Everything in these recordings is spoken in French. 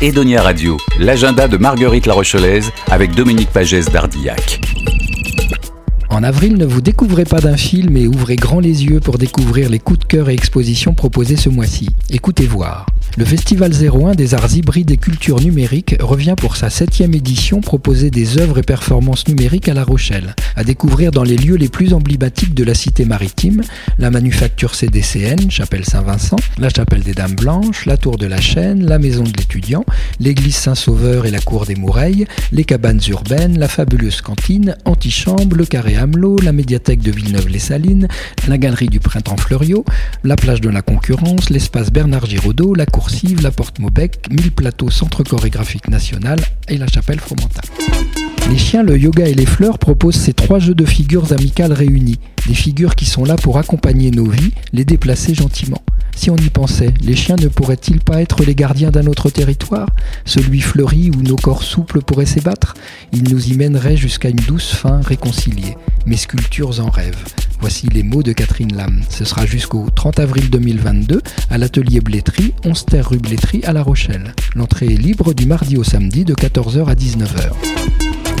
Edonia Radio, l'agenda de Marguerite La Rochelaise avec Dominique Pagès d'Ardillac. En avril, ne vous découvrez pas d'un film et ouvrez grand les yeux pour découvrir les coups de cœur et expositions proposés ce mois-ci. Écoutez voir. Le Festival 01 des arts hybrides et cultures numériques revient pour sa septième édition proposer des œuvres et performances numériques à La Rochelle, à découvrir dans les lieux les plus emblématiques de la cité maritime, la manufacture CDCN, chapelle Saint-Vincent, la chapelle des Dames Blanches, la tour de la Chaîne, la maison de l'étudiant, l'église Saint-Sauveur et la cour des Moureilles, les cabanes urbaines, la fabuleuse cantine, Antichambre, le carré Hamelot, la médiathèque de Villeneuve-les-Salines, la galerie du Printemps Fleuriot, la plage de la Concurrence, l'espace Bernard Giraudot, la cour la Porte Maubec, Mille Plateaux Centre Chorégraphique National et la Chapelle Fromentin. Les chiens, le yoga et les fleurs proposent ces trois jeux de figures amicales réunies. Des figures qui sont là pour accompagner nos vies, les déplacer gentiment. Si on y pensait, les chiens ne pourraient-ils pas être les gardiens d'un autre territoire? Celui fleuri où nos corps souples pourraient s'ébattre? Ils nous y mèneraient jusqu'à une douce fin réconciliée. Mes sculptures en rêvent. Voici les mots de Catherine Lam. Ce sera jusqu'au 30 avril 2022 à l'atelier Blétry, 11 terre rue Blétry à La Rochelle. L'entrée est libre du mardi au samedi de 14h à 19h.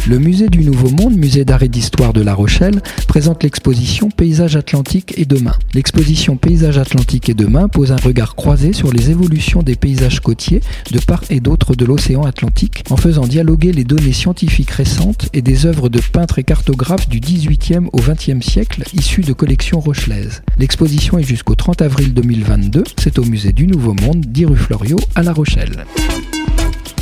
Le musée du Nouveau Monde, musée d'art et d'histoire de La Rochelle, présente l'exposition Paysage Atlantique et demain. L'exposition Paysage Atlantique et demain pose un regard croisé sur les évolutions des paysages côtiers de part et d'autre de l'océan Atlantique en faisant dialoguer les données scientifiques récentes et des œuvres de peintres et cartographes du 18e au 20e siècle issues de collections rochelaises. L'exposition est jusqu'au 30 avril 2022, c'est au musée du Nouveau Monde, 10 rue Floriot à La Rochelle.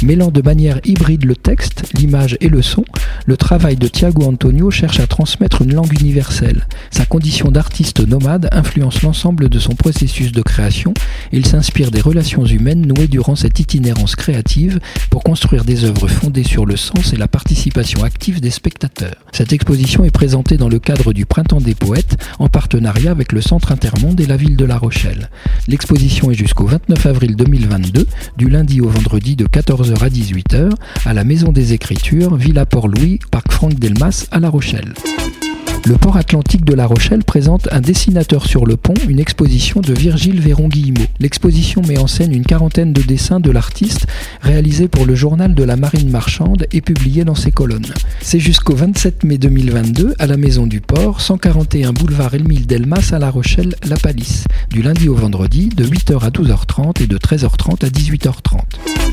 Mêlant de manière hybride le texte, l'image et le son, le travail de Thiago Antonio cherche à transmettre une langue universelle. Sa condition d'artiste nomade influence l'ensemble de son processus de création il s'inspire des relations humaines nouées durant cette itinérance créative pour construire des œuvres fondées sur le sens et la participation active des spectateurs. Cette exposition est présentée dans le cadre du Printemps des Poètes en partenariat avec le Centre Intermonde et la ville de La Rochelle. L'exposition est jusqu'au 29 avril 2022, du lundi au vendredi de 14 à 18h à la Maison des Écritures, Villa Port-Louis, Parc Franck Delmas à La Rochelle. Le port atlantique de La Rochelle présente un dessinateur sur le pont, une exposition de Virgile Véron-Guillemot. L'exposition met en scène une quarantaine de dessins de l'artiste réalisés pour le journal de la marine marchande et publiés dans ses colonnes. C'est jusqu'au 27 mai 2022 à la Maison du Port, 141 boulevard Émile Delmas à La Rochelle, La Palisse, du lundi au vendredi de 8h à 12h30 et de 13h30 à 18h30.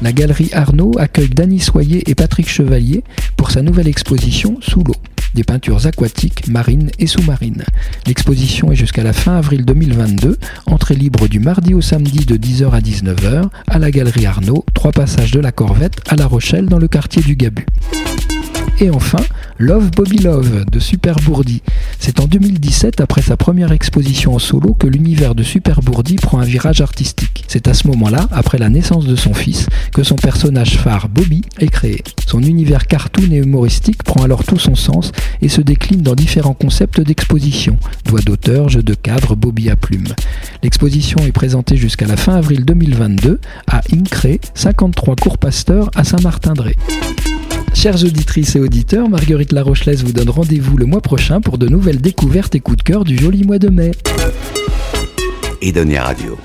La galerie Arnaud accueille Dany Soyer et Patrick Chevalier pour sa nouvelle exposition Sous l'eau, des peintures aquatiques, marines et sous-marines. L'exposition est jusqu'à la fin avril 2022, entrée libre du mardi au samedi de 10h à 19h à la galerie Arnaud, trois passages de la Corvette à La Rochelle dans le quartier du Gabu. Et enfin, Love Bobby Love de Super Bourdi. C'est en 2017, après sa première exposition en solo, que l'univers de Super Bourdi prend un virage artistique. C'est à ce moment-là, après la naissance de son fils, que son personnage phare Bobby est créé. Son univers cartoon et humoristique prend alors tout son sens et se décline dans différents concepts d'exposition. Voix d'auteur, jeu de cadre, Bobby à plume. L'exposition est présentée jusqu'à la fin avril 2022 à Incré, 53 Cours Pasteur à Saint-Martin-Dré. Chères auditrices et auditeurs, Marguerite Larochelaise vous donne rendez-vous le mois prochain pour de nouvelles découvertes et coups de cœur du joli mois de mai. Radio.